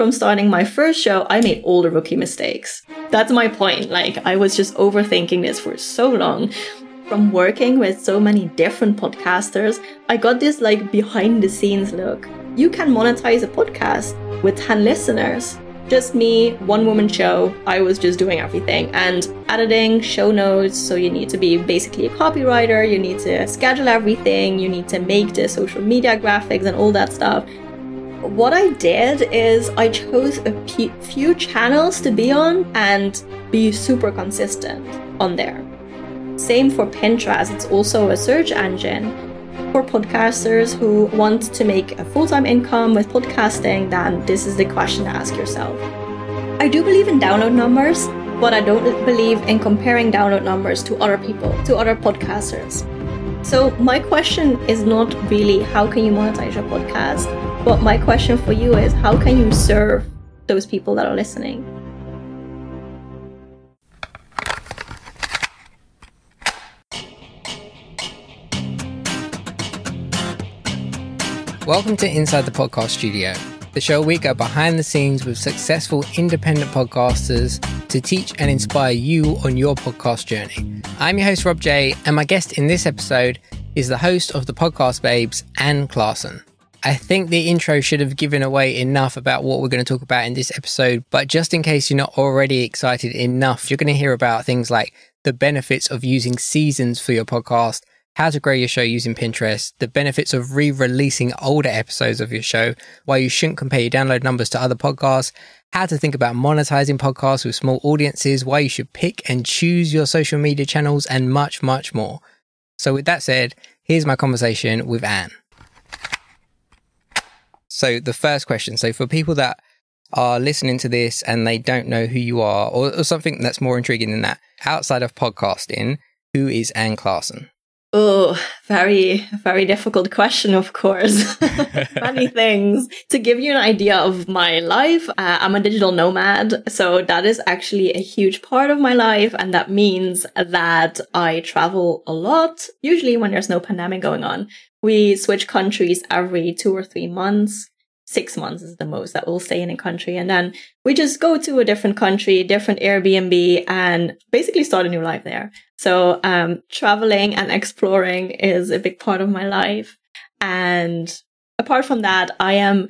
from starting my first show, I made all the rookie mistakes. That's my point. Like, I was just overthinking this for so long. From working with so many different podcasters, I got this like behind the scenes look. You can monetize a podcast with 10 listeners. Just me, one woman show. I was just doing everything and editing, show notes. So you need to be basically a copywriter, you need to schedule everything, you need to make the social media graphics and all that stuff what I did is I chose a few channels to be on and be super consistent on there. Same for Pinterest, it's also a search engine for podcasters who want to make a full time income with podcasting. Then this is the question to ask yourself. I do believe in download numbers, but I don't believe in comparing download numbers to other people, to other podcasters. So, my question is not really how can you monetize your podcast? But my question for you is how can you serve those people that are listening? Welcome to Inside the Podcast Studio, the show we go behind the scenes with successful independent podcasters to teach and inspire you on your podcast journey. I'm your host, Rob J, and my guest in this episode is the host of the Podcast Babes, Anne Claessen. I think the intro should have given away enough about what we're going to talk about in this episode, but just in case you're not already excited enough, you're going to hear about things like the benefits of using seasons for your podcast, how to grow your show using Pinterest, the benefits of re releasing older episodes of your show, why you shouldn't compare your download numbers to other podcasts, how to think about monetizing podcasts with small audiences, why you should pick and choose your social media channels, and much, much more. So, with that said, here's my conversation with Anne. So the first question, so for people that are listening to this and they don't know who you are, or, or something that's more intriguing than that, outside of podcasting, who is Anne Claessen? Oh, very, very difficult question, of course. Many things. To give you an idea of my life, uh, I'm a digital nomad. So that is actually a huge part of my life. And that means that I travel a lot, usually when there's no pandemic going on. We switch countries every two or three months. Six months is the most that we'll stay in a country. And then we just go to a different country, different Airbnb and basically start a new life there. So, um, traveling and exploring is a big part of my life. And apart from that, I am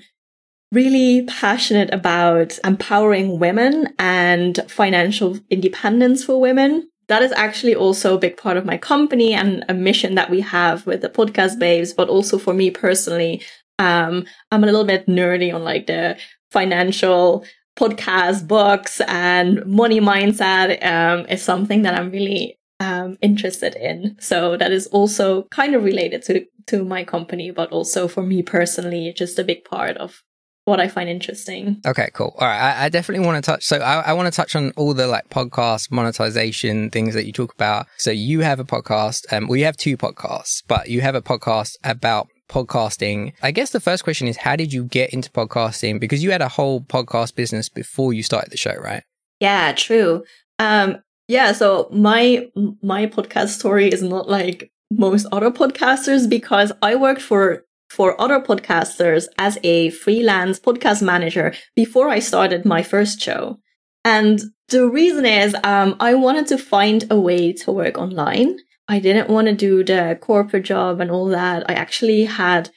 really passionate about empowering women and financial independence for women that is actually also a big part of my company and a mission that we have with the podcast babes, but also for me personally. Um, I'm a little bit nerdy on like the financial podcast books and money mindset um, is something that I'm really um, interested in. So that is also kind of related to to my company, but also for me personally, just a big part of what I find interesting. Okay, cool. All right. I, I definitely want to touch. So I, I, want to touch on all the like podcast monetization things that you talk about. So you have a podcast. Um, well, you have two podcasts, but you have a podcast about podcasting. I guess the first question is, how did you get into podcasting? Because you had a whole podcast business before you started the show, right? Yeah, true. Um, yeah. So my my podcast story is not like most other podcasters because I worked for for other podcasters as a freelance podcast manager before I started my first show. And the reason is um, I wanted to find a way to work online. I didn't want to do the corporate job and all that. I actually had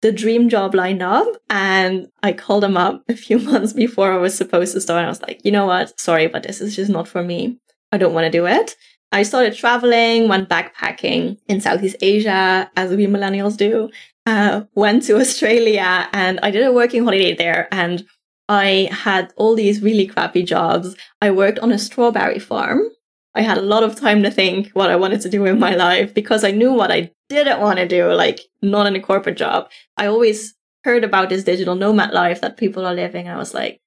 the dream job lined up and I called them up a few months before I was supposed to start. And I was like, you know what? Sorry, but this is just not for me. I don't want to do it. I started traveling, went backpacking in Southeast Asia, as we millennials do, uh, went to Australia and I did a working holiday there and I had all these really crappy jobs. I worked on a strawberry farm. I had a lot of time to think what I wanted to do in my life because I knew what I didn't want to do, like not in a corporate job. I always heard about this digital nomad life that people are living. And I was like,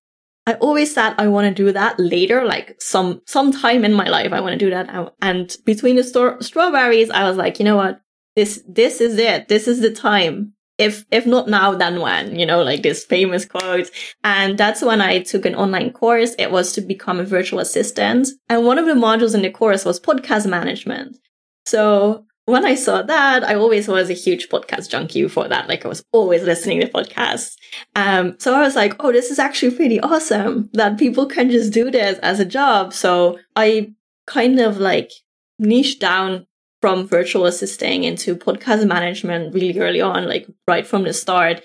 I always said I want to do that later, like some some time in my life. I want to do that. And between the st- strawberries, I was like, you know what? this this is it this is the time if if not now then when you know like this famous quote and that's when i took an online course it was to become a virtual assistant and one of the modules in the course was podcast management so when I saw that, I always was a huge podcast junkie for that. Like I was always listening to podcasts. Um, so I was like, oh, this is actually pretty awesome that people can just do this as a job. So I kind of like niche down from virtual assisting into podcast management really early on, like right from the start.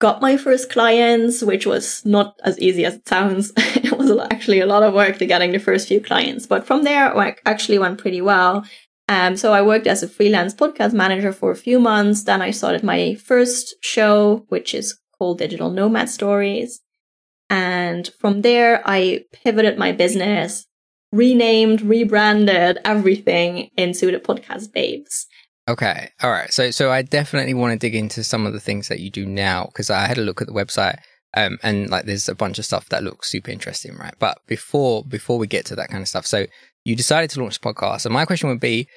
Got my first clients, which was not as easy as it sounds. it was actually a lot of work to getting the first few clients, but from there, it actually went pretty well. Um, so I worked as a freelance podcast manager for a few months. Then I started my first show, which is called Digital Nomad Stories. And from there, I pivoted my business, renamed, rebranded everything into the podcast babes. Okay. All right. So, so I definitely want to dig into some of the things that you do now because I had a look at the website. Um, and like there's a bunch of stuff that looks super interesting, right? But before before we get to that kind of stuff, so you decided to launch a podcast. And my question would be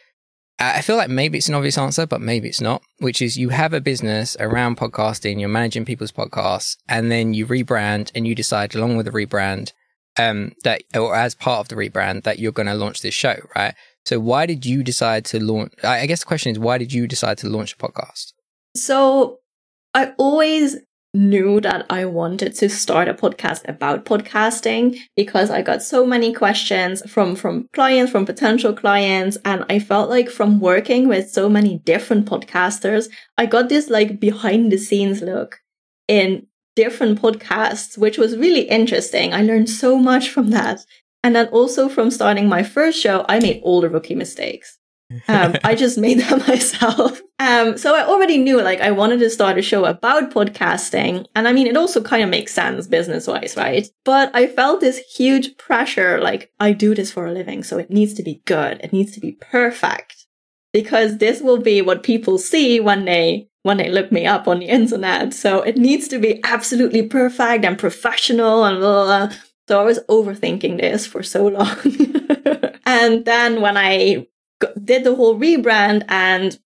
I feel like maybe it's an obvious answer, but maybe it's not, which is you have a business around podcasting, you're managing people's podcasts, and then you rebrand and you decide along with the rebrand, um, that, or as part of the rebrand, that you're going to launch this show, right? So why did you decide to launch? I guess the question is, why did you decide to launch a podcast? So I always knew that I wanted to start a podcast about podcasting because I got so many questions from from clients, from potential clients, and I felt like from working with so many different podcasters, I got this like behind the scenes look in different podcasts, which was really interesting. I learned so much from that. And then also from starting my first show, I made all the rookie mistakes. Um, I just made them myself. Um, so I already knew like I wanted to start a show about podcasting. And I mean, it also kind of makes sense business wise, right? But I felt this huge pressure. Like I do this for a living. So it needs to be good. It needs to be perfect because this will be what people see when they when they look me up on the internet. So it needs to be absolutely perfect and professional and blah, blah, blah. So I was overthinking this for so long. and then when I did the whole rebrand and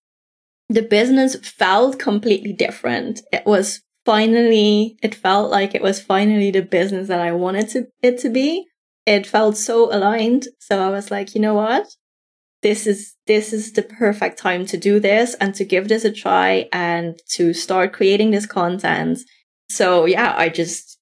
the business felt completely different. It was finally, it felt like it was finally the business that I wanted to, it to be. It felt so aligned. So I was like, you know what? This is, this is the perfect time to do this and to give this a try and to start creating this content. So yeah, I just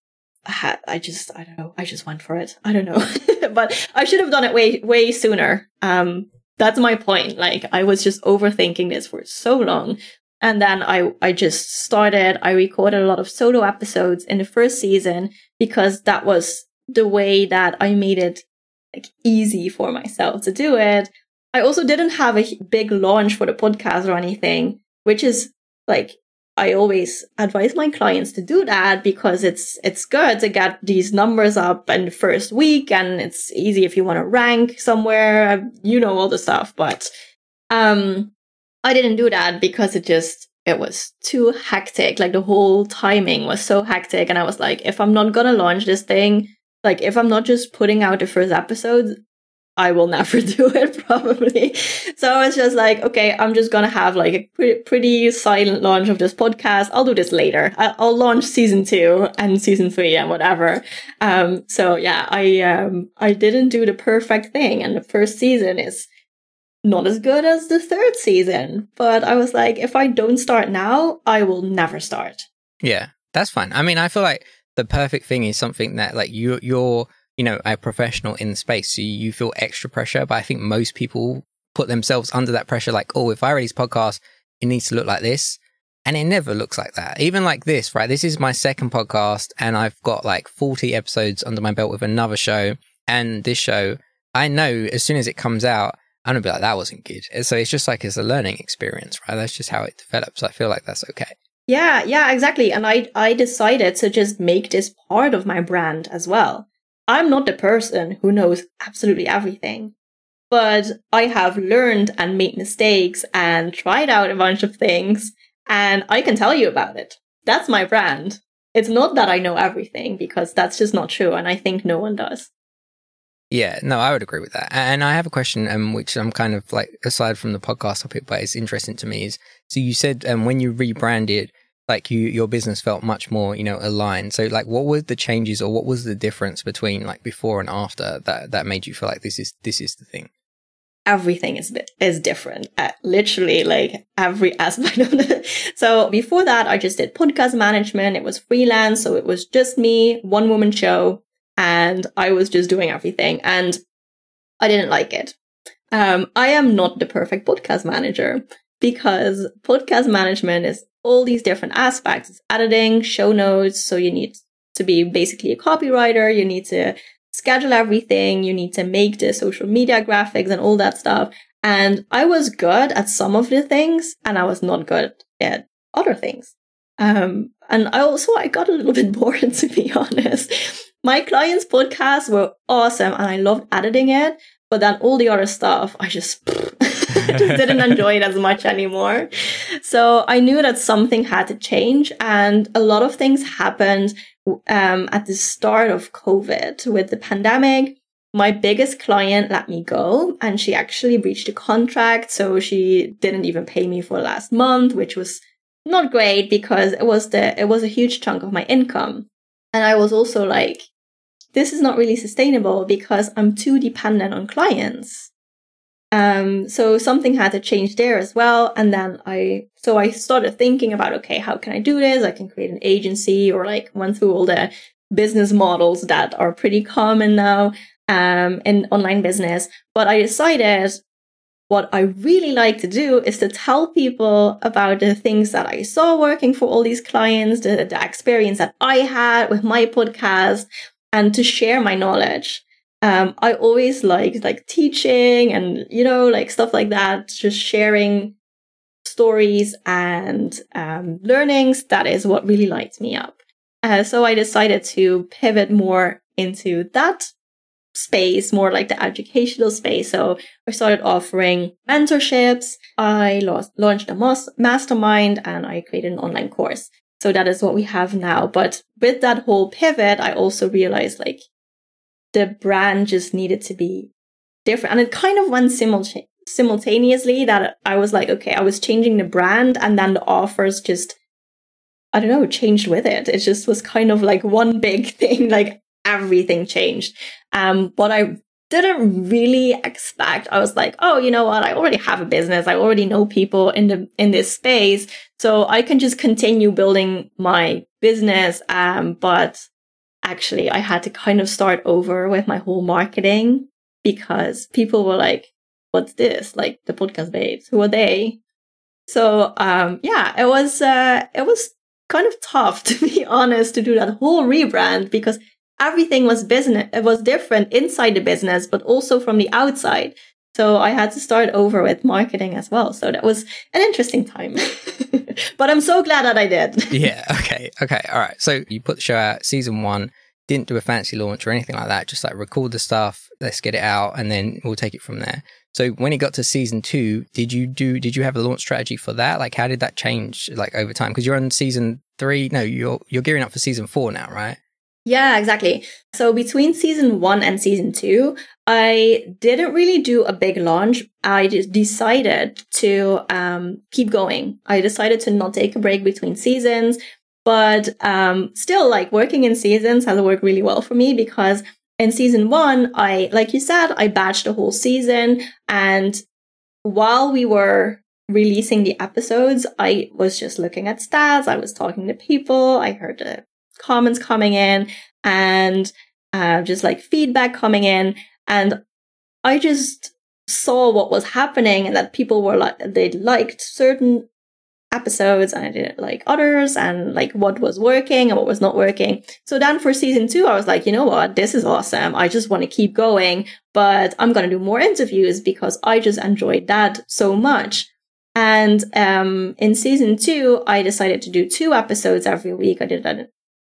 I just, I don't know, I just went for it. I don't know, but I should have done it way, way sooner. Um, that's my point. Like I was just overthinking this for so long. And then I, I just started, I recorded a lot of solo episodes in the first season because that was the way that I made it like easy for myself to do it. I also didn't have a big launch for the podcast or anything, which is like I always advise my clients to do that because it's it's good to get these numbers up in the first week and it's easy if you want to rank somewhere, you know all the stuff, but um I didn't do that because it just it was too hectic. Like the whole timing was so hectic and I was like if I'm not going to launch this thing, like if I'm not just putting out the first episode, I will never do it probably. So I was just like, okay, I'm just gonna have like a pretty, pretty silent launch of this podcast. I'll do this later. I'll launch season two and season three and whatever. Um, so yeah, I um, I didn't do the perfect thing, and the first season is not as good as the third season. But I was like, if I don't start now, I will never start. Yeah, that's fine. I mean, I feel like the perfect thing is something that like you you're you know, a professional in the space. So you feel extra pressure. But I think most people put themselves under that pressure, like, oh, if I release podcast, it needs to look like this. And it never looks like that. Even like this, right? This is my second podcast and I've got like 40 episodes under my belt with another show. And this show, I know as soon as it comes out, I'm gonna be like, that wasn't good. So it's just like it's a learning experience, right? That's just how it develops. I feel like that's okay. Yeah, yeah, exactly. And I I decided to just make this part of my brand as well. I'm not the person who knows absolutely everything, but I have learned and made mistakes and tried out a bunch of things and I can tell you about it. That's my brand. It's not that I know everything because that's just not true. And I think no one does. Yeah, no, I would agree with that. And I have a question, um, which I'm kind of like aside from the podcast topic, but it's interesting to me. Is so you said um, when you rebranded, like you your business felt much more you know aligned so like what were the changes or what was the difference between like before and after that that made you feel like this is this is the thing everything is is different at literally like every aspect of it. So before that, I just did podcast management. It was freelance. So it was just me, one woman show, and I was just doing everything. And I didn't like it. Um, I am not the perfect podcast manager because podcast management is all these different aspects. It's editing, show notes. So you need to be basically a copywriter. You need to schedule everything. You need to make the social media graphics and all that stuff. And I was good at some of the things and I was not good at other things. Um, and I also, I got a little bit bored to be honest. My clients' podcasts were awesome and I loved editing it. But then all the other stuff, I just, just didn't enjoy it as much anymore. So I knew that something had to change and a lot of things happened um, at the start of COVID with the pandemic, my biggest client let me go and she actually breached a contract. So she didn't even pay me for last month, which was not great because it was the, it was a huge chunk of my income. And I was also like, this is not really sustainable because I'm too dependent on clients. Um, so something had to change there as well. And then I, so I started thinking about, okay, how can I do this? I can create an agency or like went through all the business models that are pretty common now, um, in online business. But I decided what I really like to do is to tell people about the things that I saw working for all these clients, the, the experience that I had with my podcast and to share my knowledge um, I always liked like teaching and, you know, like stuff like that, just sharing stories and um, learnings. That is what really lights me up. Uh, so I decided to pivot more into that space, more like the educational space. So I started offering mentorships. I lost, launched a mas- mastermind and I created an online course. So that is what we have now. But with that whole pivot, I also realized like the brand just needed to be different. And it kind of went simultaneously simultaneously that I was like, okay, I was changing the brand and then the offers just, I don't know, changed with it. It just was kind of like one big thing, like everything changed. Um, what I didn't really expect, I was like, oh, you know what? I already have a business. I already know people in the, in this space. So I can just continue building my business. Um, but actually I had to kind of start over with my whole marketing because people were like, what's this? Like the podcast babes, who are they? So, um, yeah, it was, uh, it was kind of tough to be honest to do that whole rebrand because everything was business, it was different inside the business, but also from the outside. So I had to start over with marketing as well. So that was an interesting time. but I'm so glad that I did. yeah. Okay. Okay. All right. So you put the show out season one, didn't do a fancy launch or anything like that. Just like record the stuff, let's get it out, and then we'll take it from there. So when it got to season two, did you do? Did you have a launch strategy for that? Like, how did that change like over time? Because you're on season three. No, you're you're gearing up for season four now, right? Yeah, exactly. So between season one and season two, I didn't really do a big launch. I just decided to um, keep going. I decided to not take a break between seasons, but um, still, like working in seasons has worked really well for me because in season one, I, like you said, I batched the whole season. And while we were releasing the episodes, I was just looking at stats. I was talking to people. I heard the comments coming in and uh, just like feedback coming in. And I just saw what was happening and that people were like, they liked certain episodes and I didn't like others and like what was working and what was not working. So then for season two, I was like, you know what? This is awesome. I just want to keep going, but I'm going to do more interviews because I just enjoyed that so much. And, um, in season two, I decided to do two episodes every week. I did that.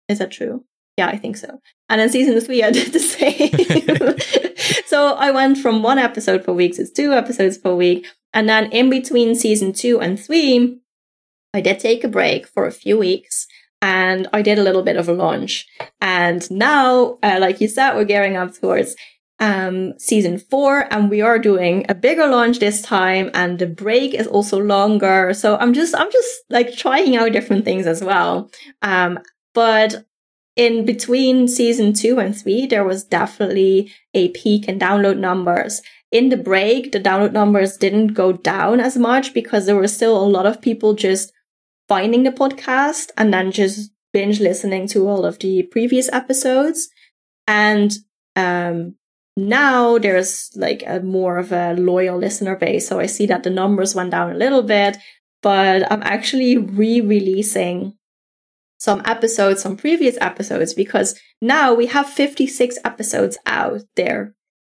Is that true? Yeah, I think so. And in season three, I did the same. so I went from one episode per week to two episodes per week. And then in between season two and three, I did take a break for a few weeks and I did a little bit of a launch. And now, uh, like you said, we're gearing up towards um, season four and we are doing a bigger launch this time and the break is also longer. So I'm just, I'm just like trying out different things as well. Um, but in between season two and three, there was definitely a peak in download numbers in the break, the download numbers didn't go down as much because there were still a lot of people just finding the podcast and then just binge listening to all of the previous episodes. And um, now there's like a more of a loyal listener base. So I see that the numbers went down a little bit, but I'm actually re-releasing some episodes, some previous episodes, because now we have 56 episodes out there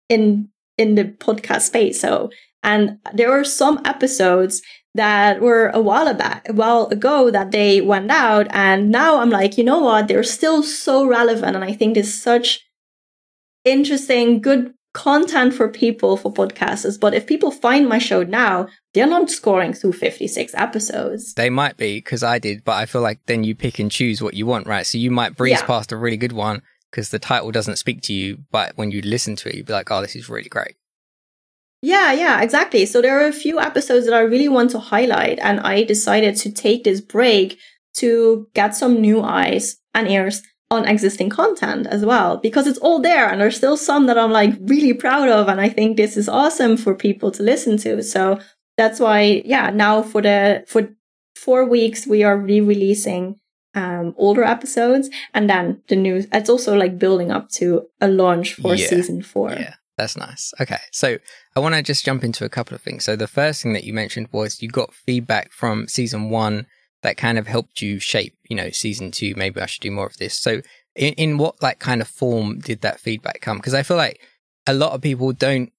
in in the podcast space. So and there were some episodes that were a while back, a while ago that they went out. And now I'm like, you know what? They're still so relevant. And I think there's such interesting, good content for people for podcasters. But if people find my show now, they're not scoring through 56 episodes. They might be because I did, but I feel like then you pick and choose what you want, right? So you might breeze yeah. past a really good one because the title doesn't speak to you, but when you listen to it, you'd be like, oh, this is really great. Yeah, yeah, exactly. So there are a few episodes that I really want to highlight, and I decided to take this break to get some new eyes and ears on existing content as well, because it's all there, and there's still some that I'm like really proud of, and I think this is awesome for people to listen to. So that's why, yeah, now for the for four weeks we are re-releasing um, older episodes, and then the new. It's also like building up to a launch for yeah. season four. Yeah. That's nice. Okay. So I want to just jump into a couple of things. So the first thing that you mentioned was you got feedback from season one that kind of helped you shape, you know, season two. Maybe I should do more of this. So in, in what like kind of form did that feedback come? Because I feel like a lot of people don't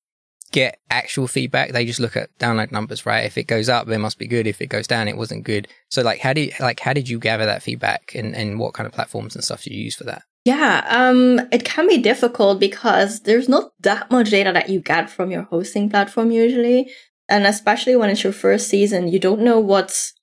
get actual feedback. They just look at download numbers, right? If it goes up, it must be good. If it goes down, it wasn't good. So like, how did like how did you gather that feedback, and and what kind of platforms and stuff do you use for that? Yeah, um, it can be difficult because there's not that much data that you get from your hosting platform usually. And especially when it's your first season, you don't know what's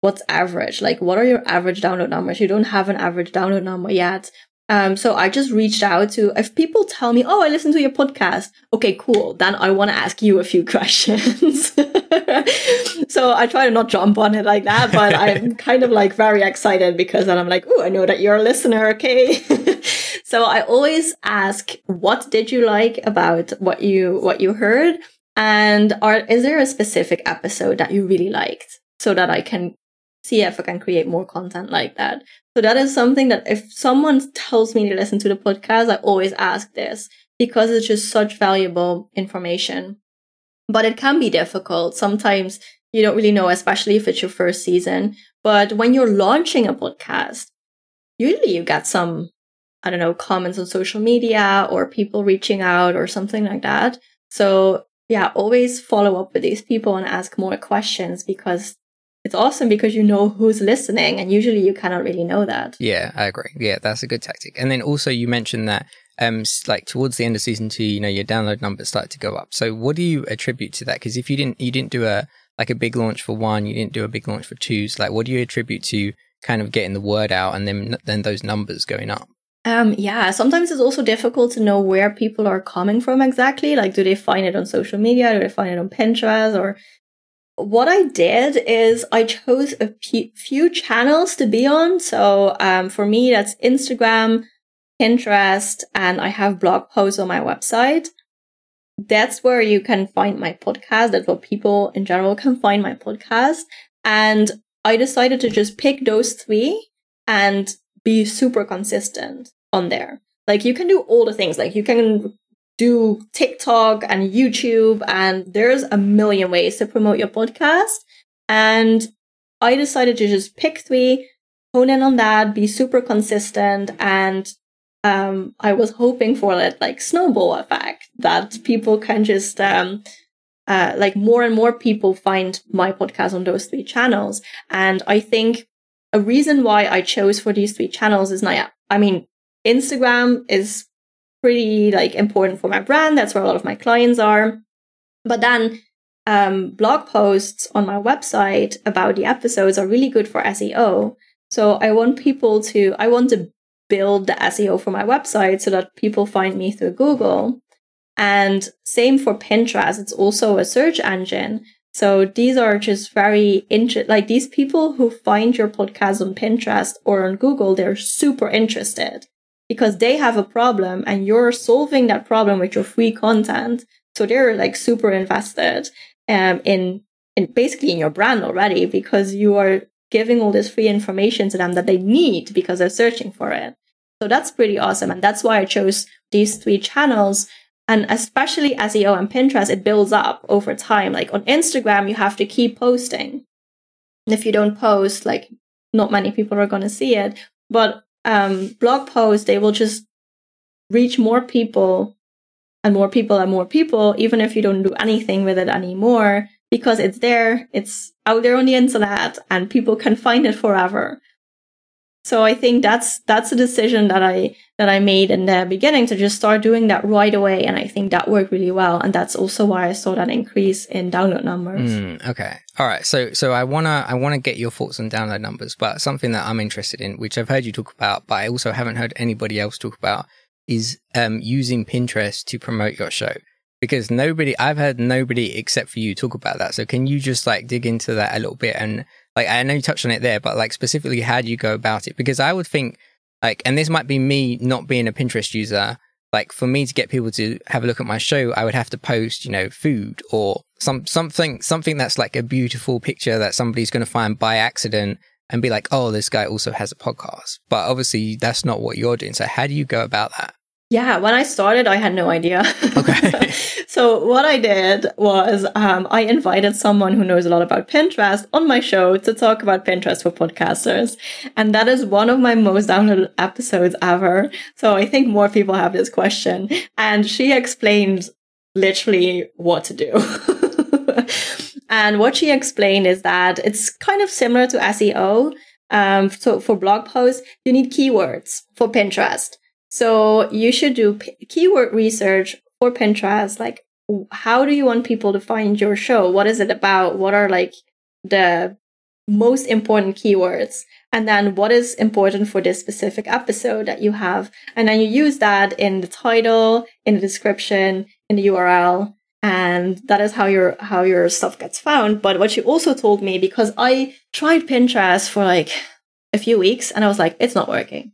what's average. Like what are your average download numbers? You don't have an average download number yet. Um, so I just reached out to, if people tell me, oh, I listen to your podcast. Okay, cool. Then I want to ask you a few questions. so I try to not jump on it like that, but I'm kind of like very excited because then I'm like, oh, I know that you're a listener. Okay. so I always ask, what did you like about what you, what you heard? And are, is there a specific episode that you really liked so that I can see if I can create more content like that. So that is something that if someone tells me to listen to the podcast, I always ask this because it's just such valuable information. But it can be difficult. Sometimes you don't really know, especially if it's your first season. But when you're launching a podcast, usually you get some, I don't know, comments on social media or people reaching out or something like that. So yeah, always follow up with these people and ask more questions because it's awesome because you know who's listening and usually you cannot really know that yeah i agree yeah that's a good tactic and then also you mentioned that um like towards the end of season two you know your download numbers started to go up so what do you attribute to that because if you didn't you didn't do a like a big launch for one you didn't do a big launch for two so like what do you attribute to kind of getting the word out and then then those numbers going up um, yeah, sometimes it's also difficult to know where people are coming from exactly. Like, do they find it on social media? Do they find it on Pinterest? Or what I did is I chose a few channels to be on. So um, for me, that's Instagram, Pinterest, and I have blog posts on my website. That's where you can find my podcast. That's where people in general can find my podcast. And I decided to just pick those three and be super consistent on there. Like you can do all the things. Like you can do TikTok and YouTube, and there's a million ways to promote your podcast. And I decided to just pick three, hone in on that, be super consistent, and um, I was hoping for that like snowball effect that people can just um, uh, like more and more people find my podcast on those three channels. And I think a reason why I chose for these three channels is not, I mean, Instagram is pretty like important for my brand. That's where a lot of my clients are. But then um, blog posts on my website about the episodes are really good for SEO. So I want people to, I want to build the SEO for my website so that people find me through Google. And same for Pinterest. It's also a search engine. So these are just very interesting. Like these people who find your podcast on Pinterest or on Google, they're super interested because they have a problem and you're solving that problem with your free content. So they're like super invested um, in in basically in your brand already because you are giving all this free information to them that they need because they're searching for it. So that's pretty awesome. And that's why I chose these three channels. And especially SEO and Pinterest, it builds up over time. Like on Instagram, you have to keep posting. And if you don't post, like not many people are going to see it. But um, blog posts, they will just reach more people and more people and more people, even if you don't do anything with it anymore, because it's there, it's out there on the internet, and people can find it forever. So I think that's that's a decision that I that I made in the beginning to just start doing that right away, and I think that worked really well, and that's also why I saw that increase in download numbers. Mm, okay, all right. So so I wanna I wanna get your thoughts on download numbers, but something that I'm interested in, which I've heard you talk about, but I also haven't heard anybody else talk about, is um, using Pinterest to promote your show. Because nobody, I've heard nobody except for you talk about that. So can you just like dig into that a little bit and like, I know you touched on it there, but like specifically, how do you go about it? Because I would think like, and this might be me not being a Pinterest user. Like for me to get people to have a look at my show, I would have to post, you know, food or some, something, something that's like a beautiful picture that somebody's going to find by accident and be like, oh, this guy also has a podcast. But obviously, that's not what you're doing. So, how do you go about that? Yeah, when I started, I had no idea. Okay. so what I did was um, I invited someone who knows a lot about Pinterest on my show to talk about Pinterest for podcasters, and that is one of my most downloaded episodes ever. So I think more people have this question, and she explained literally what to do. and what she explained is that it's kind of similar to SEO. Um, so for blog posts, you need keywords for Pinterest. So you should do p- keyword research for Pinterest. Like, how do you want people to find your show? What is it about? What are like the most important keywords? And then what is important for this specific episode that you have? And then you use that in the title, in the description, in the URL. And that is how your, how your stuff gets found. But what you also told me, because I tried Pinterest for like a few weeks and I was like, it's not working.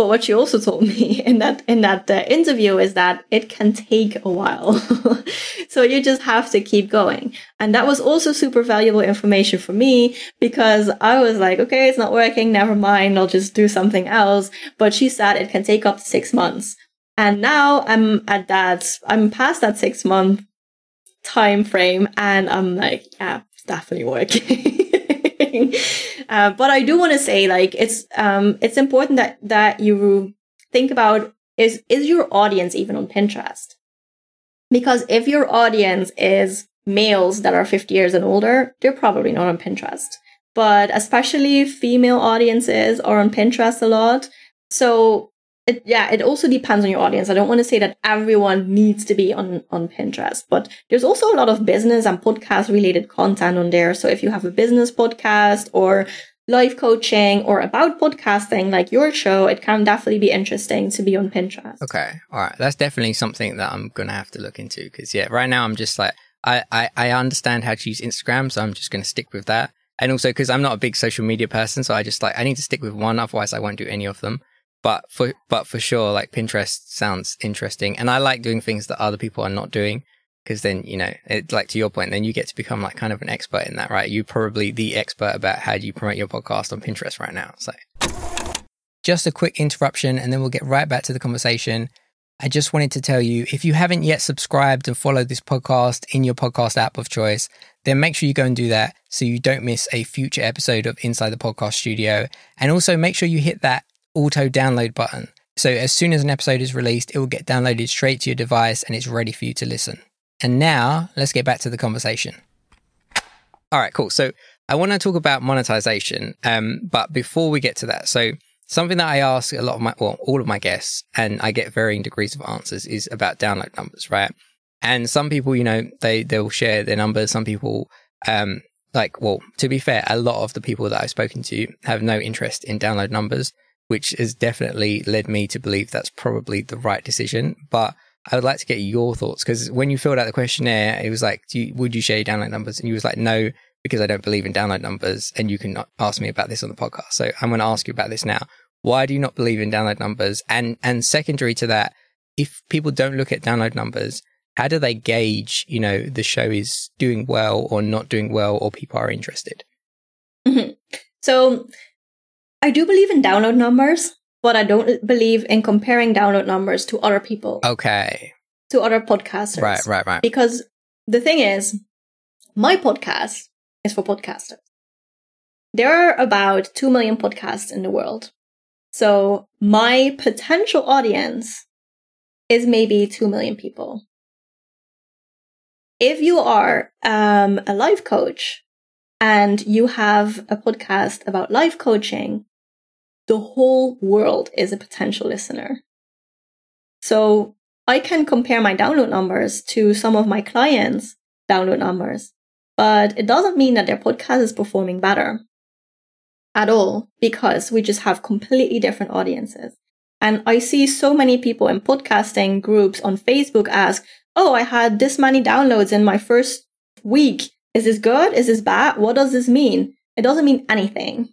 But what she also told me in that in that uh, interview is that it can take a while. so you just have to keep going. And that was also super valuable information for me because I was like, okay, it's not working, never mind, I'll just do something else. But she said it can take up to 6 months. And now I'm at that I'm past that 6 month time frame and I'm like, yeah, it's definitely working. Uh, but I do want to say, like, it's um, it's important that that you think about is is your audience even on Pinterest? Because if your audience is males that are 50 years and older, they're probably not on Pinterest. But especially female audiences are on Pinterest a lot. So it, yeah, it also depends on your audience. I don't want to say that everyone needs to be on, on Pinterest, but there's also a lot of business and podcast related content on there. So if you have a business podcast or life coaching or about podcasting like your show, it can definitely be interesting to be on Pinterest. Okay. All right. That's definitely something that I'm going to have to look into because, yeah, right now I'm just like, I, I, I understand how to use Instagram, so I'm just going to stick with that. And also because I'm not a big social media person, so I just like, I need to stick with one, otherwise I won't do any of them. But for but for sure, like Pinterest sounds interesting, and I like doing things that other people are not doing because then you know, it, like to your point, then you get to become like kind of an expert in that, right? You're probably the expert about how do you promote your podcast on Pinterest right now. So, just a quick interruption, and then we'll get right back to the conversation. I just wanted to tell you if you haven't yet subscribed and followed this podcast in your podcast app of choice, then make sure you go and do that so you don't miss a future episode of Inside the Podcast Studio. And also make sure you hit that auto download button. So as soon as an episode is released, it will get downloaded straight to your device and it's ready for you to listen. And now let's get back to the conversation. All right, cool. So I want to talk about monetization. Um, but before we get to that, so something that I ask a lot of my, well, all of my guests, and I get varying degrees of answers is about download numbers, right? And some people, you know, they, they'll share their numbers. Some people, um, like, well, to be fair, a lot of the people that I've spoken to have no interest in download numbers which has definitely led me to believe that's probably the right decision. But I would like to get your thoughts because when you filled out the questionnaire, it was like, you, would you share your download numbers? And you was like, no, because I don't believe in download numbers. And you can ask me about this on the podcast. So I'm going to ask you about this now. Why do you not believe in download numbers? And, and secondary to that, if people don't look at download numbers, how do they gauge, you know, the show is doing well or not doing well or people are interested? Mm-hmm. So I do believe in download numbers, but I don't believe in comparing download numbers to other people. Okay. To other podcasters. Right, right, right. Because the thing is, my podcast is for podcasters. There are about 2 million podcasts in the world. So my potential audience is maybe 2 million people. If you are um, a life coach and you have a podcast about life coaching, the whole world is a potential listener. So I can compare my download numbers to some of my clients' download numbers, but it doesn't mean that their podcast is performing better at all because we just have completely different audiences. And I see so many people in podcasting groups on Facebook ask, Oh, I had this many downloads in my first week. Is this good? Is this bad? What does this mean? It doesn't mean anything.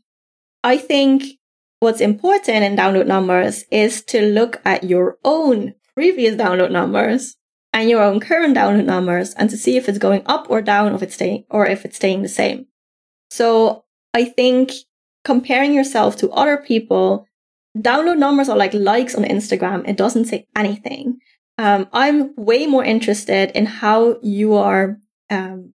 I think what's important in download numbers is to look at your own previous download numbers and your own current download numbers and to see if it's going up or down if it's staying or if it's staying the same. So I think comparing yourself to other people, download numbers are like likes on Instagram. It doesn't say anything. Um, I'm way more interested in how you are um,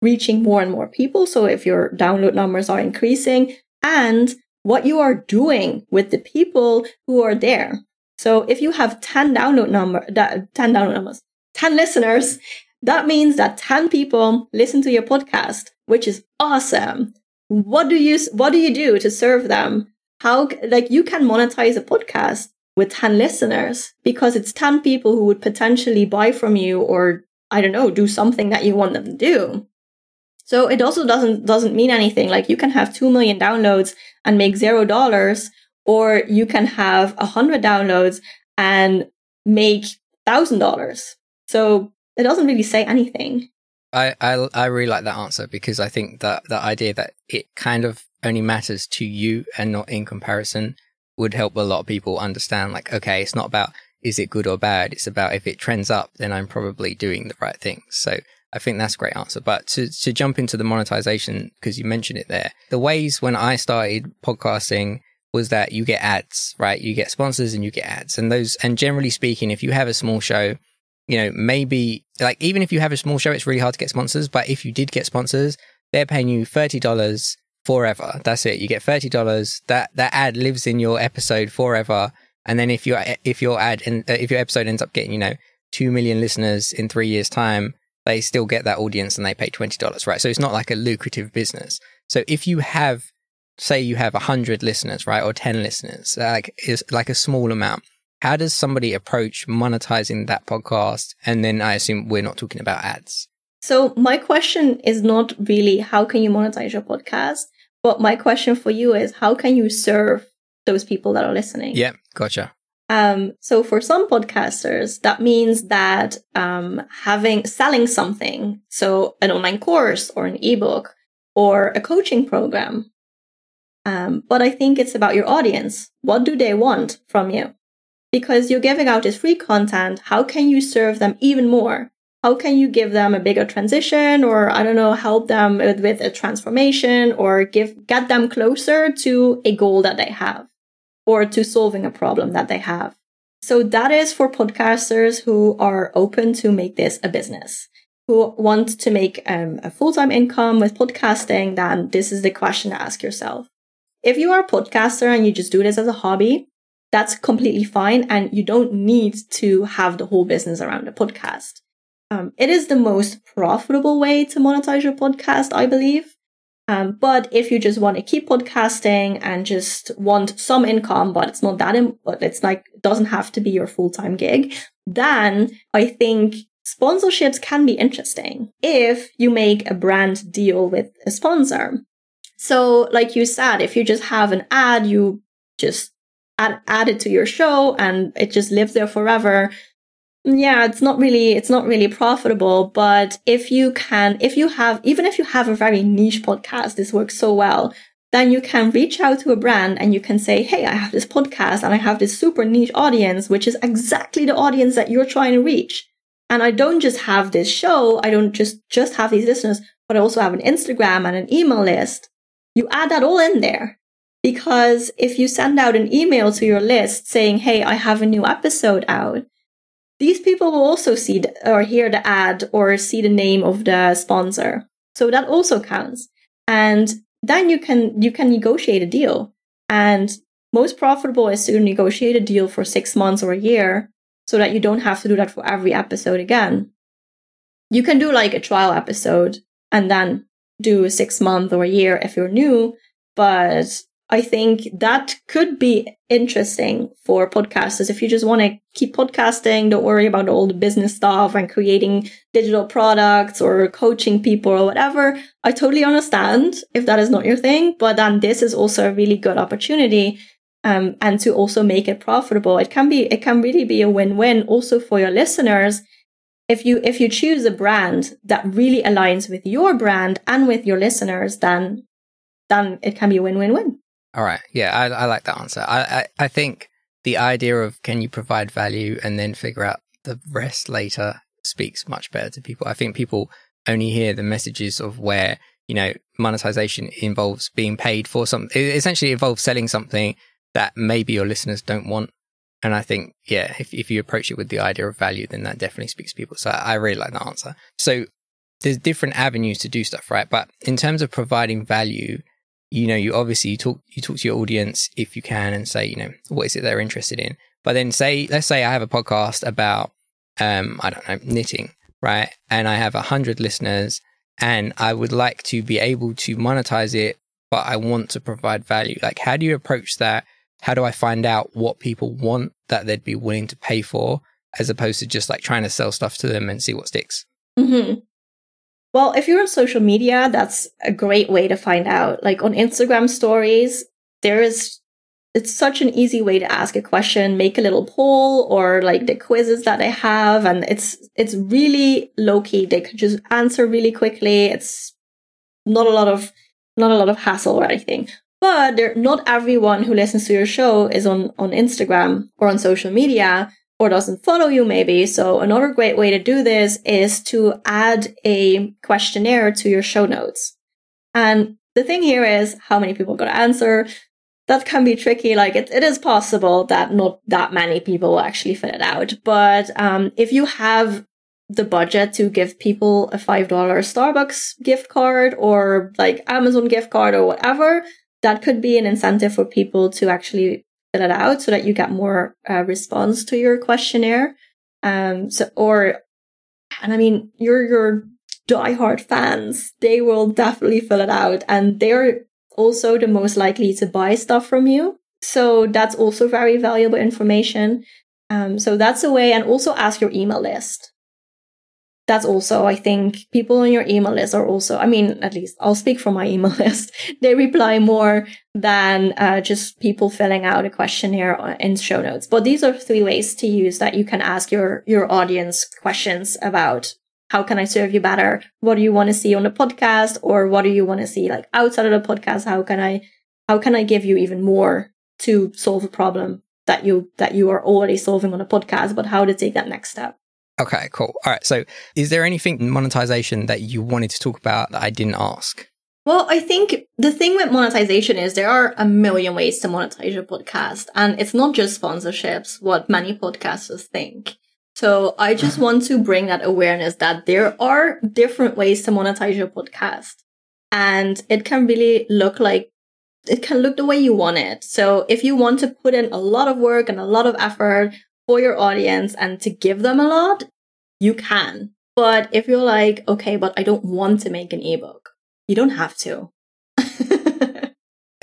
reaching more and more people. So if your download numbers are increasing and what you are doing with the people who are there. So if you have 10 download number, 10 download numbers, 10 listeners, that means that 10 people listen to your podcast, which is awesome. What do you what do you do to serve them? How like you can monetize a podcast with 10 listeners because it's 10 people who would potentially buy from you or i don't know do something that you want them to do. So it also doesn't doesn't mean anything. Like you can have 2 million downloads and make zero dollars or you can have a hundred downloads and make thousand dollars. So it doesn't really say anything. I, I, I really like that answer because I think that the idea that it kind of only matters to you and not in comparison would help a lot of people understand like okay it's not about is it good or bad it's about if it trends up then i'm probably doing the right thing. So i think that's a great answer but to, to jump into the monetization because you mentioned it there the ways when i started podcasting was that you get ads right you get sponsors and you get ads and those and generally speaking if you have a small show you know, maybe like even if you have a small show, it's really hard to get sponsors. But if you did get sponsors, they're paying you thirty dollars forever. That's it. You get thirty dollars. That that ad lives in your episode forever. And then if your if your ad and uh, if your episode ends up getting you know two million listeners in three years' time, they still get that audience and they pay twenty dollars, right? So it's not like a lucrative business. So if you have, say, you have a hundred listeners, right, or ten listeners, like is like a small amount how does somebody approach monetizing that podcast? And then I assume we're not talking about ads. So my question is not really how can you monetize your podcast, but my question for you is how can you serve those people that are listening? Yeah, gotcha. Um, so for some podcasters, that means that um, having selling something, so an online course or an ebook or a coaching program. Um, but I think it's about your audience. What do they want from you? because you're giving out this free content. How can you serve them even more? How can you give them a bigger transition or I don't know, help them with, with a transformation or give, get them closer to a goal that they have or to solving a problem that they have. So that is for podcasters who are open to make this a business, who want to make um, a full-time income with podcasting. Then this is the question to ask yourself. If you are a podcaster and you just do this as a hobby, that's completely fine. And you don't need to have the whole business around a podcast. Um, it is the most profitable way to monetize your podcast, I believe. Um, but if you just want to keep podcasting and just want some income, but it's not that, Im- but it's like, doesn't have to be your full time gig, then I think sponsorships can be interesting if you make a brand deal with a sponsor. So, like you said, if you just have an ad, you just add, add it to your show and it just lives there forever yeah it's not really it's not really profitable but if you can if you have even if you have a very niche podcast this works so well then you can reach out to a brand and you can say hey i have this podcast and i have this super niche audience which is exactly the audience that you're trying to reach And I don't just have this show. I don't just, just have these listeners, but I also have an Instagram and an email list. You add that all in there. Because if you send out an email to your list saying, Hey, I have a new episode out, these people will also see the, or hear the ad or see the name of the sponsor. So that also counts. And then you can, you can negotiate a deal. And most profitable is to negotiate a deal for six months or a year so that you don't have to do that for every episode again. You can do like a trial episode and then do a six month or a year if you're new, but I think that could be interesting for podcasters. If you just want to keep podcasting, don't worry about all the business stuff and creating digital products or coaching people or whatever. I totally understand if that is not your thing, but then this is also a really good opportunity. Um, and to also make it profitable, it can be, it can really be a win-win also for your listeners. If you, if you choose a brand that really aligns with your brand and with your listeners, then, then it can be a win-win-win. All right. Yeah, I, I like that answer. I, I, I think the idea of can you provide value and then figure out the rest later speaks much better to people. I think people only hear the messages of where, you know, monetization involves being paid for something. It essentially involves selling something that maybe your listeners don't want. And I think, yeah, if, if you approach it with the idea of value, then that definitely speaks to people. So I really like that answer. So there's different avenues to do stuff, right? But in terms of providing value, you know, you obviously you talk you talk to your audience if you can and say, you know, what is it they're interested in. But then say, let's say I have a podcast about, um, I don't know, knitting, right? And I have a hundred listeners, and I would like to be able to monetize it, but I want to provide value. Like, how do you approach that? How do I find out what people want that they'd be willing to pay for, as opposed to just like trying to sell stuff to them and see what sticks? Mm-hmm. Well, if you're on social media, that's a great way to find out. Like on Instagram stories, there is, it's such an easy way to ask a question, make a little poll or like the quizzes that they have. And it's, it's really low key. They could just answer really quickly. It's not a lot of, not a lot of hassle or anything. But not everyone who listens to your show is on, on Instagram or on social media or doesn't follow you maybe. So another great way to do this is to add a questionnaire to your show notes. And the thing here is how many people are going to answer. That can be tricky. Like it, it is possible that not that many people will actually fill it out. But um, if you have the budget to give people a $5 Starbucks gift card or like Amazon gift card or whatever, that could be an incentive for people to actually fill it out so that you get more uh, response to your questionnaire. Um, so, or, and I mean, your, your diehard fans, they will definitely fill it out and they're also the most likely to buy stuff from you. So that's also very valuable information. Um, so that's a way and also ask your email list that's also, I think, people on your email list are also, I mean, at least I'll speak for my email list. They reply more than uh, just people filling out a questionnaire in show notes. But these are three ways to use that you can ask your, your audience questions about how can I serve you better? What do you want to see on the podcast? Or what do you want to see like outside of the podcast? How can I, how can I give you even more to solve a problem that you, that you are already solving on a podcast, but how to take that next step? Okay, cool. All right. So, is there anything monetization that you wanted to talk about that I didn't ask? Well, I think the thing with monetization is there are a million ways to monetize your podcast, and it's not just sponsorships, what many podcasters think. So I just want to bring that awareness that there are different ways to monetize your podcast. And it can really look like it can look the way you want it. So if you want to put in a lot of work and a lot of effort for your audience and to give them a lot, you can. But if you're like, okay, but I don't want to make an ebook, you don't have to.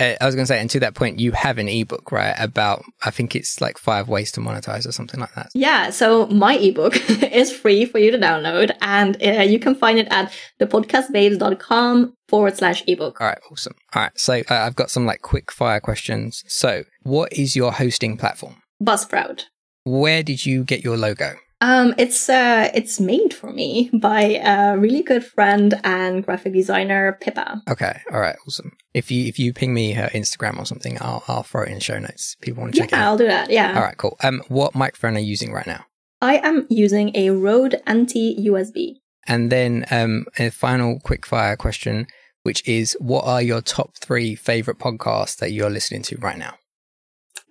Uh, I was going to say, and to that point, you have an ebook, right? About, I think it's like five ways to monetize or something like that. Yeah. So my ebook is free for you to download and uh, you can find it at thepodcastbabes.com forward slash ebook. All right. Awesome. All right. So uh, I've got some like quick fire questions. So what is your hosting platform? Buzzsprout. Where did you get your logo? Um, it's uh, it's made for me by a really good friend and graphic designer Pippa. Okay, all right, awesome. If you if you ping me her Instagram or something, I'll I'll throw it in show notes. People want to check yeah, it. Out. I'll do that. Yeah. All right, cool. Um, what microphone are you using right now? I am using a Rode Anti USB. And then um, a final quick fire question, which is what are your top three favorite podcasts that you're listening to right now?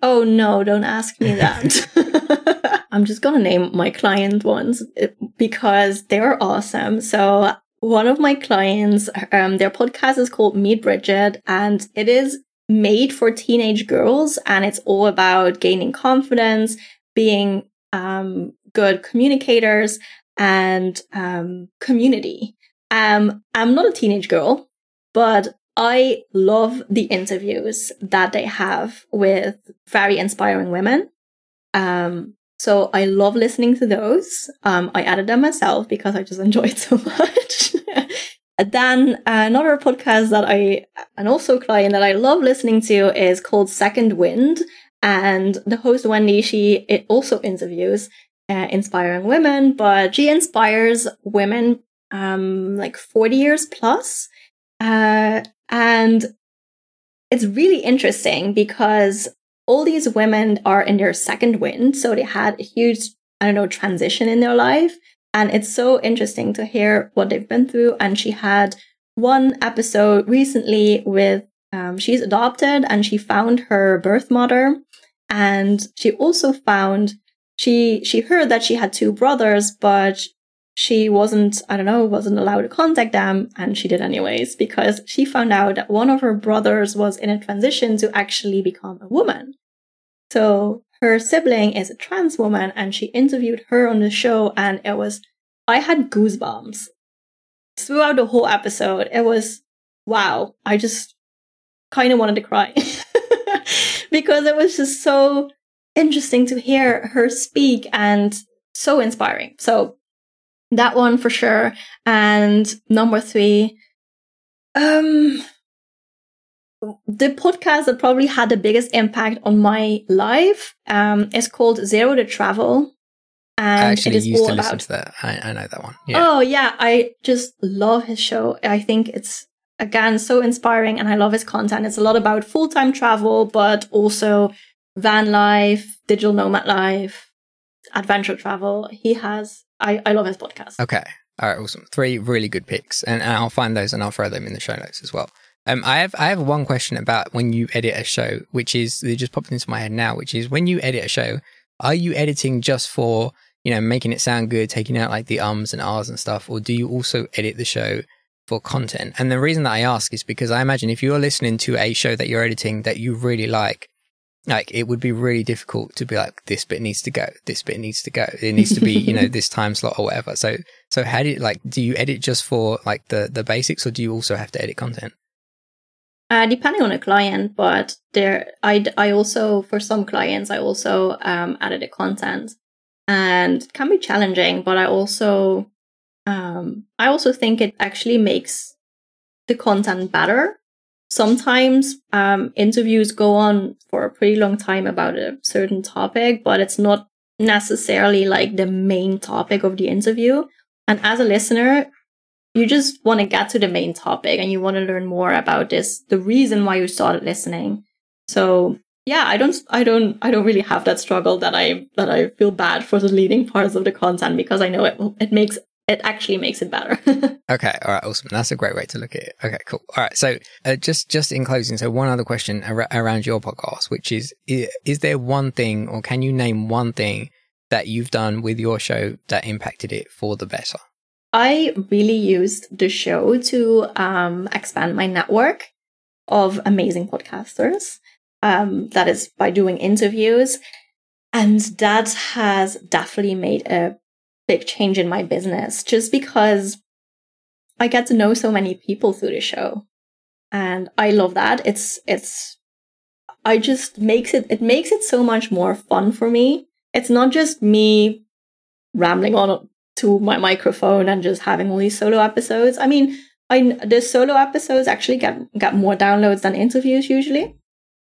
Oh no, don't ask me that. I'm just gonna name my client ones eh, because they're awesome. So one of my clients, um, their podcast is called Meet Bridget and it is made for teenage girls and it's all about gaining confidence, being um, good communicators and um, community. Um, I'm not a teenage girl, but I love the interviews that they have with very inspiring women. Um, so I love listening to those. Um, I added them myself because I just enjoy it so much. then another podcast that I, and also client that I love listening to is called Second Wind. And the host Wendy, she it also interviews uh, inspiring women, but she inspires women um, like 40 years plus. Uh, and it's really interesting because all these women are in their second wind. So they had a huge, I don't know, transition in their life. And it's so interesting to hear what they've been through. And she had one episode recently with, um, she's adopted and she found her birth mother. And she also found, she, she heard that she had two brothers, but she wasn't, I don't know, wasn't allowed to contact them. And she did anyways, because she found out that one of her brothers was in a transition to actually become a woman. So her sibling is a trans woman and she interviewed her on the show. And it was, I had goosebumps throughout the whole episode. It was, wow. I just kind of wanted to cry because it was just so interesting to hear her speak and so inspiring. So that one for sure. And number three, um, the podcast that probably had the biggest impact on my life um, is called Zero to Travel. And I actually it is used to about... listen to that. I, I know that one. Yeah. Oh, yeah. I just love his show. I think it's, again, so inspiring and I love his content. It's a lot about full time travel, but also van life, digital nomad life, adventure travel. He has I, I love his podcast. Okay. All right, awesome. Three really good picks. And, and I'll find those and I'll throw them in the show notes as well. Um, I have I have one question about when you edit a show, which is it just popped into my head now, which is when you edit a show, are you editing just for you know making it sound good, taking out like the ums and ahs and stuff, or do you also edit the show for content? And the reason that I ask is because I imagine if you're listening to a show that you're editing that you really like, like it would be really difficult to be like this bit needs to go. This bit needs to go. It needs to be you know this time slot or whatever. So so how do you like do you edit just for like the the basics or do you also have to edit content? Uh, depending on a client but there i i also for some clients i also um added the content. And it can be challenging but i also um i also think it actually makes the content better sometimes um, interviews go on for a pretty long time about a certain topic, but it's not necessarily like the main topic of the interview. And as a listener, you just want to get to the main topic and you want to learn more about this, the reason why you started listening. So yeah, I don't, I don't, I don't really have that struggle that I, that I feel bad for the leading parts of the content because I know it, it makes it actually makes it better. okay, all right, awesome. That's a great way to look at it. Okay, cool. All right, so uh, just just in closing, so one other question ar- around your podcast, which is, is there one thing, or can you name one thing that you've done with your show that impacted it for the better? I really used the show to um, expand my network of amazing podcasters. Um, that is by doing interviews. And that has definitely made a big change in my business just because I get to know so many people through the show. And I love that. It's, it's, I just makes it, it makes it so much more fun for me. It's not just me rambling on to my microphone and just having all these solo episodes. I mean, I, the solo episodes actually get, get more downloads than interviews usually.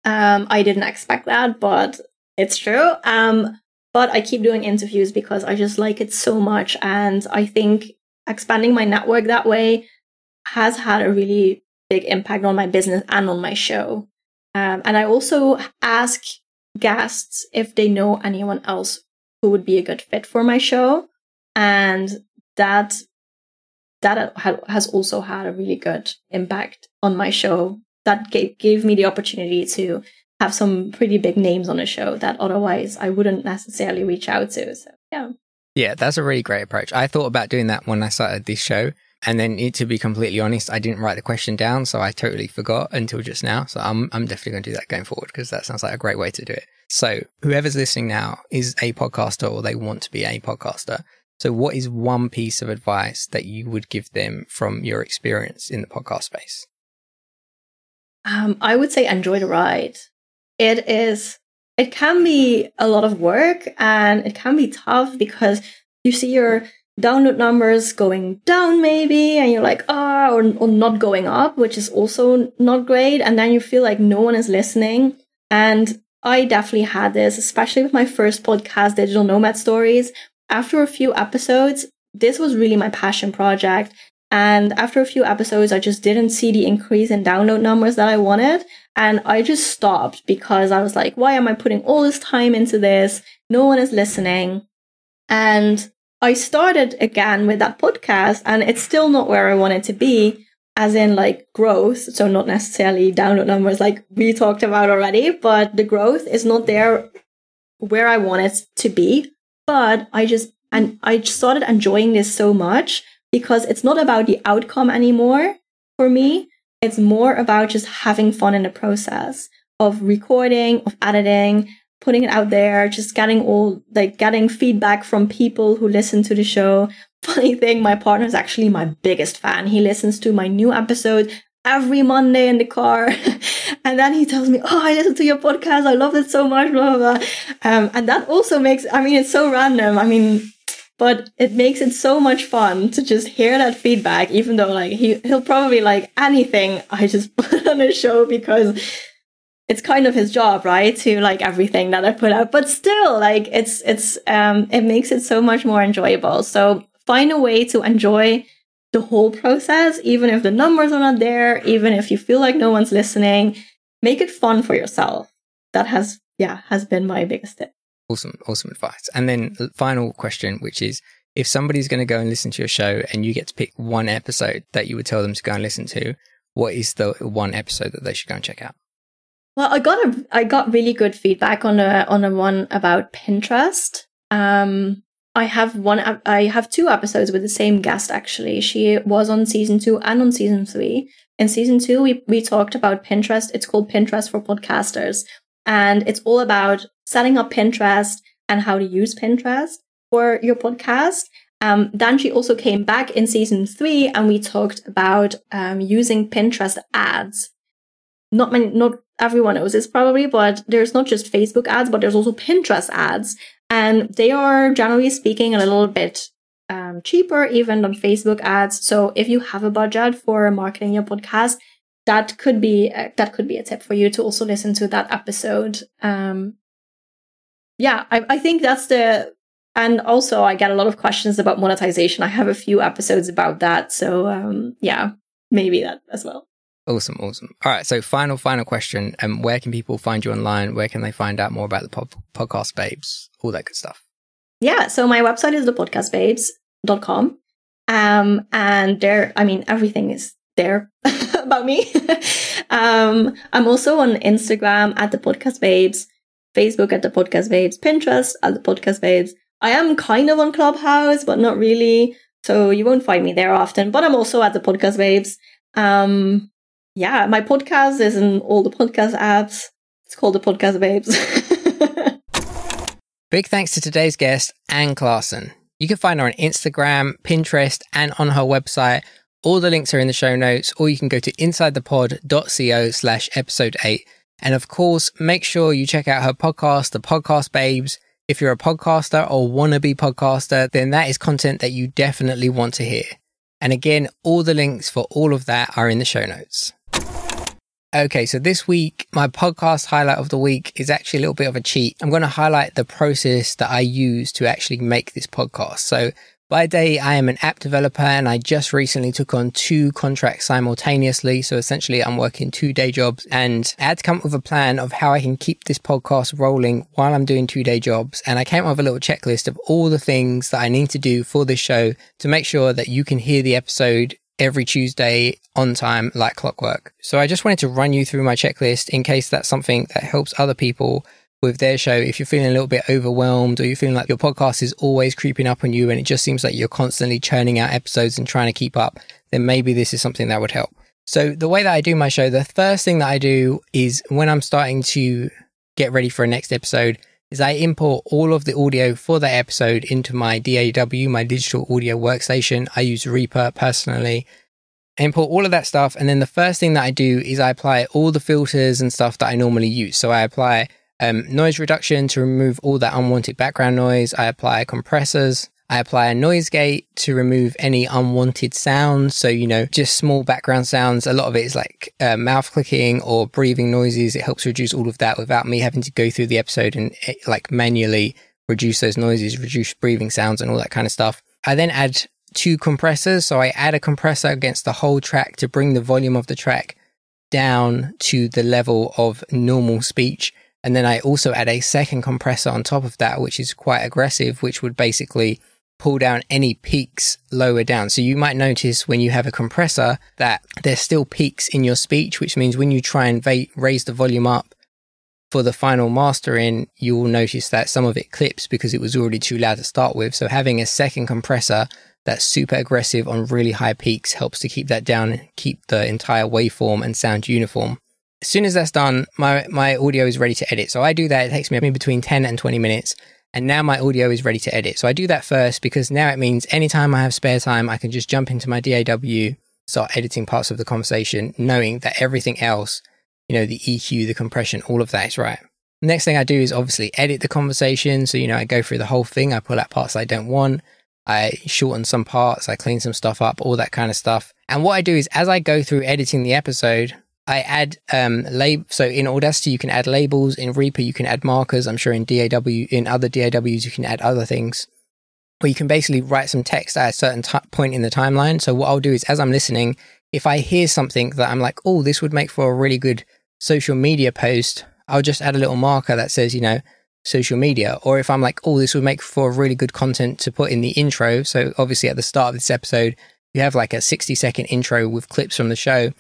Um, I didn't expect that, but it's true. Um, but I keep doing interviews because I just like it so much. And I think expanding my network that way has had a really big impact on my business and on my show. Um, and I also ask guests if they know anyone else who would be a good fit for my show. And that that has also had a really good impact on my show. That gave, gave me the opportunity to have some pretty big names on the show that otherwise I wouldn't necessarily reach out to. So, yeah. Yeah, that's a really great approach. I thought about doing that when I started this show. And then to be completely honest, I didn't write the question down, so I totally forgot until just now. So I'm I'm definitely going to do that going forward because that sounds like a great way to do it. So whoever's listening now is a podcaster or they want to be a podcaster. So, what is one piece of advice that you would give them from your experience in the podcast space? Um, I would say enjoy the ride. It is, it can be a lot of work and it can be tough because you see your download numbers going down maybe and you're like ah oh, or, or not going up which is also not great. And then you feel like no one is listening. And i definitely had this especially with my first podcast digital nomad stories. After a few episodes, this was really my passion project. And after a few episodes, I just didn't see the increase in download numbers that I wanted. And I just stopped because I was like, why am I putting all this time into this? No one is listening. And I started again with that podcast, and it's still not where I wanted to be, as in like growth. So, not necessarily download numbers like we talked about already, but the growth is not there where I want it to be. But I just, and I started enjoying this so much because it's not about the outcome anymore for me. It's more about just having fun in the process of recording, of editing, putting it out there, just getting all like getting feedback from people who listen to the show. Funny thing, my partner is actually my biggest fan. He listens to my new episode every Monday in the car. and then he tells me, Oh, I listen to your podcast. I love it so much, blah, blah, blah. Um, and that also makes, I mean, it's so random. I mean, but it makes it so much fun to just hear that feedback, even though like he, he'll probably like anything I just put on a show because it's kind of his job, right? To like everything that I put out, but still like it's, it's, um, it makes it so much more enjoyable. So find a way to enjoy the whole process, even if the numbers are not there, even if you feel like no one's listening, make it fun for yourself. That has, yeah, has been my biggest tip. Awesome, awesome advice. And then final question, which is if somebody's going to go and listen to your show and you get to pick one episode that you would tell them to go and listen to, what is the one episode that they should go and check out? Well, I got a I got really good feedback on a on a one about Pinterest. Um, I have one. I have two episodes with the same guest. Actually, she was on season two and on season three. In season two, we we talked about Pinterest. It's called Pinterest for podcasters, and it's all about setting up Pinterest and how to use Pinterest for your podcast. Um, then she also came back in season three, and we talked about um, using Pinterest ads. Not many, not everyone knows this probably, but there's not just Facebook ads, but there's also Pinterest ads. And they are generally speaking a little bit um, cheaper even than Facebook ads. So if you have a budget for marketing your podcast, that could be uh, that could be a tip for you to also listen to that episode. Um, yeah, I, I think that's the and also I get a lot of questions about monetization. I have a few episodes about that. So um, yeah, maybe that as well. Awesome, awesome. All right, so final, final question. Um, where can people find you online? Where can they find out more about the po- podcast babes? All that good stuff. Yeah, so my website is thepodcastbabes.com. Um, and there, I mean, everything is there about me. um, I'm also on Instagram at the podcast babes, Facebook at the podcast babes, Pinterest at the podcast babes. I am kind of on Clubhouse, but not really. So you won't find me there often, but I'm also at the podcast babes. Um, yeah, my podcast is in all the podcast apps. It's called the Podcast Babes. Big thanks to today's guest, Anne Claessen. You can find her on Instagram, Pinterest, and on her website. All the links are in the show notes, or you can go to insidethepod.co slash episode 8. And of course, make sure you check out her podcast, The Podcast Babes. If you're a podcaster or wannabe podcaster, then that is content that you definitely want to hear. And again, all the links for all of that are in the show notes. Okay, so this week, my podcast highlight of the week is actually a little bit of a cheat. I'm going to highlight the process that I use to actually make this podcast. So, By day, I am an app developer and I just recently took on two contracts simultaneously. So essentially, I'm working two day jobs and I had to come up with a plan of how I can keep this podcast rolling while I'm doing two day jobs. And I came up with a little checklist of all the things that I need to do for this show to make sure that you can hear the episode every Tuesday on time like clockwork. So I just wanted to run you through my checklist in case that's something that helps other people with their show, if you're feeling a little bit overwhelmed or you're feeling like your podcast is always creeping up on you and it just seems like you're constantly churning out episodes and trying to keep up, then maybe this is something that would help. So the way that I do my show, the first thing that I do is when I'm starting to get ready for a next episode is I import all of the audio for that episode into my DAW, my digital audio workstation. I use Reaper personally. I import all of that stuff. And then the first thing that I do is I apply all the filters and stuff that I normally use. So I apply um, noise reduction to remove all that unwanted background noise. I apply compressors. I apply a noise gate to remove any unwanted sounds. So, you know, just small background sounds. A lot of it is like uh, mouth clicking or breathing noises. It helps reduce all of that without me having to go through the episode and eh, like manually reduce those noises, reduce breathing sounds and all that kind of stuff. I then add two compressors. So I add a compressor against the whole track to bring the volume of the track down to the level of normal speech. And then I also add a second compressor on top of that, which is quite aggressive, which would basically pull down any peaks lower down. So you might notice when you have a compressor that there's still peaks in your speech, which means when you try and va- raise the volume up for the final mastering, you will notice that some of it clips because it was already too loud to start with. So having a second compressor that's super aggressive on really high peaks helps to keep that down, and keep the entire waveform and sound uniform as soon as that's done, my, my audio is ready to edit. So I do that. It takes me between 10 and 20 minutes. And now my audio is ready to edit. So I do that first because now it means anytime I have spare time, I can just jump into my DAW, start editing parts of the conversation, knowing that everything else, you know, the EQ, the compression, all of that is right. Next thing I do is obviously edit the conversation. So, you know, I go through the whole thing. I pull out parts I don't want. I shorten some parts. I clean some stuff up, all that kind of stuff. And what I do is as I go through editing the episode, I add um lab so in Audacity you can add labels, in Reaper you can add markers, I'm sure in DAW in other DAWs you can add other things. Or you can basically write some text at a certain t- point in the timeline. So what I'll do is as I'm listening, if I hear something that I'm like, "Oh, this would make for a really good social media post," I'll just add a little marker that says, you know, social media. Or if I'm like, "Oh, this would make for really good content to put in the intro." So obviously at the start of this episode, you have like a 60 second intro with clips from the show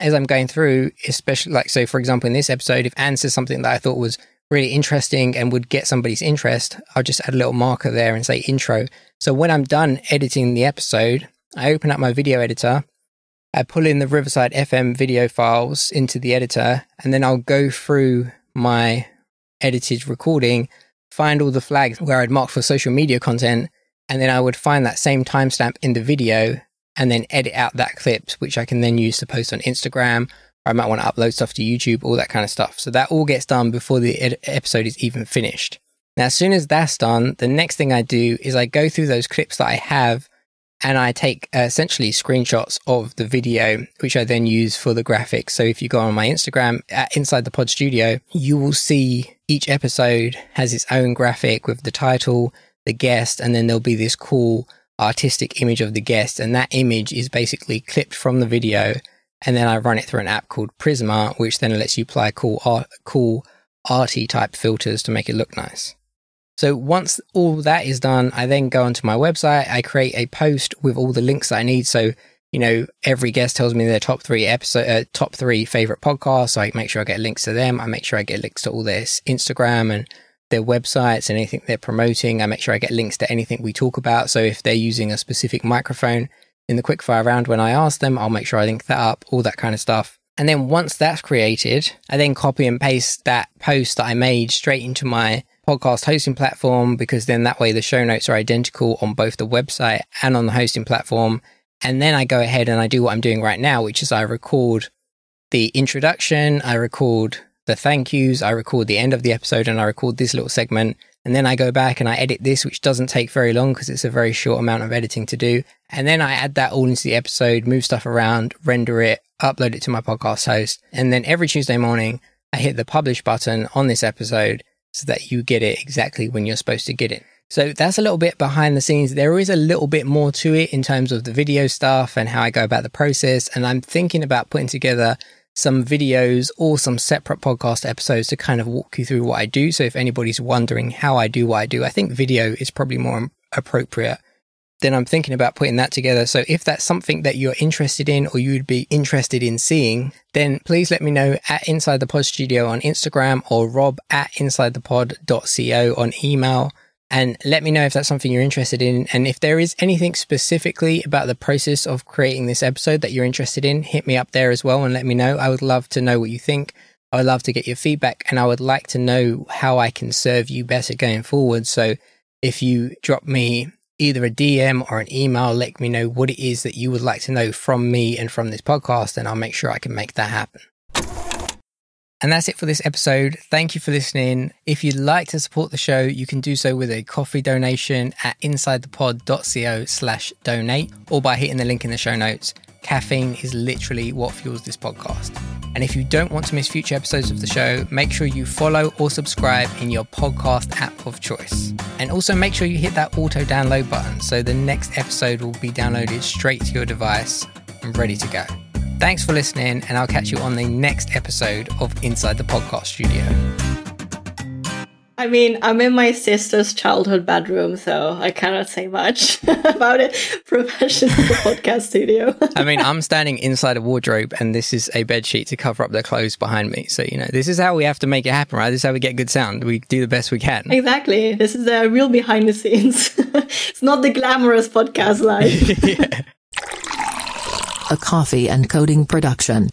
as I'm going through, especially like, so for example, in this episode, if Anne says something that I thought was really interesting and would get somebody's interest, I'll just add a little marker there and say intro. So when I'm done editing the episode, I open up my video editor, I pull in the Riverside FM video files into the editor, and then I'll go through my edited recording, find all the flags where I'd marked for social media content, and then I would find that same timestamp in the video and then edit out that clip, which I can then use to post on Instagram. Or I might want to upload stuff to YouTube, all that kind of stuff. So that all gets done before the ed- episode is even finished. Now, as soon as that's done, the next thing I do is I go through those clips that I have and I take uh, essentially screenshots of the video, which I then use for the graphics. So if you go on my Instagram at Inside the Pod Studio, you will see each episode has its own graphic with the title, the guest, and then there'll be this cool artistic image of the guest, and that image is basically clipped from the video, and then I run it through an app called Prisma, which then lets you apply cool art, cool arty type filters to make it look nice. So once all that is done, I then go onto my website. I create a post with all the links that I need. So you know, every guest tells me their top three episode, uh, top three favorite podcasts. So I make sure I get links to them. I make sure I get links to all their Instagram and their websites and anything they're promoting. I make sure I get links to anything we talk about. So if they're using a specific microphone in the quickfire round when I ask them, I'll make sure I link that up, all that kind of stuff. And then once that's created, I then copy and paste that post that I made straight into my podcast hosting platform because then that way the show notes are identical on both the website and on the hosting platform. And then I go ahead and I do what I'm doing right now, which is I record the introduction, I record the thank yous. I record the end of the episode and I record this little segment. And then I go back and I edit this, which doesn't take very long because it's a very short amount of editing to do. And then I add that all into the episode, move stuff around, render it, upload it to my podcast host. And then every Tuesday morning, I hit the publish button on this episode so that you get it exactly when you're supposed to get it. So that's a little bit behind the scenes. There is a little bit more to it in terms of the video stuff and how I go about the process. And I'm thinking about putting together some videos or some separate podcast episodes to kind of walk you through what I do. So if anybody's wondering how I do what I do, I think video is probably more appropriate. Then I'm thinking about putting that together. So if that's something that you're interested in or you'd be interested in seeing, then please let me know at Inside the Pod Studio on Instagram or rob at insidethepod.co on email and let me know if that's something you're interested in. And if there is anything specifically about the process of creating this episode that you're interested in, hit me up there as well and let me know. I would love to know what you think. I would love to get your feedback and I would like to know how I can serve you better going forward. So if you drop me either a DM or an email, let me know what it is that you would like to know from me and from this podcast, and I'll make sure I can make that happen. And that's it for this episode. Thank you for listening. If you'd like to support the show, you can do so with a coffee donation at insidethepod.co slash donate or by hitting the link in the show notes. Caffeine is literally what fuels this podcast. And if you don't want to miss future episodes of the show, make sure you follow or subscribe in your podcast app of choice. And also make sure you hit that auto download button so the next episode will be downloaded straight to your device and ready to go. Thanks for listening, and I'll catch you on the next episode of Inside the Podcast Studio. I mean, I'm in my sister's childhood bedroom, so I cannot say much about it. Professional podcast studio. I mean, I'm standing inside a wardrobe, and this is a bed sheet to cover up the clothes behind me. So, you know, this is how we have to make it happen, right? This is how we get good sound. We do the best we can. Exactly. This is the real behind the scenes. it's not the glamorous podcast life. yeah a coffee and coding production.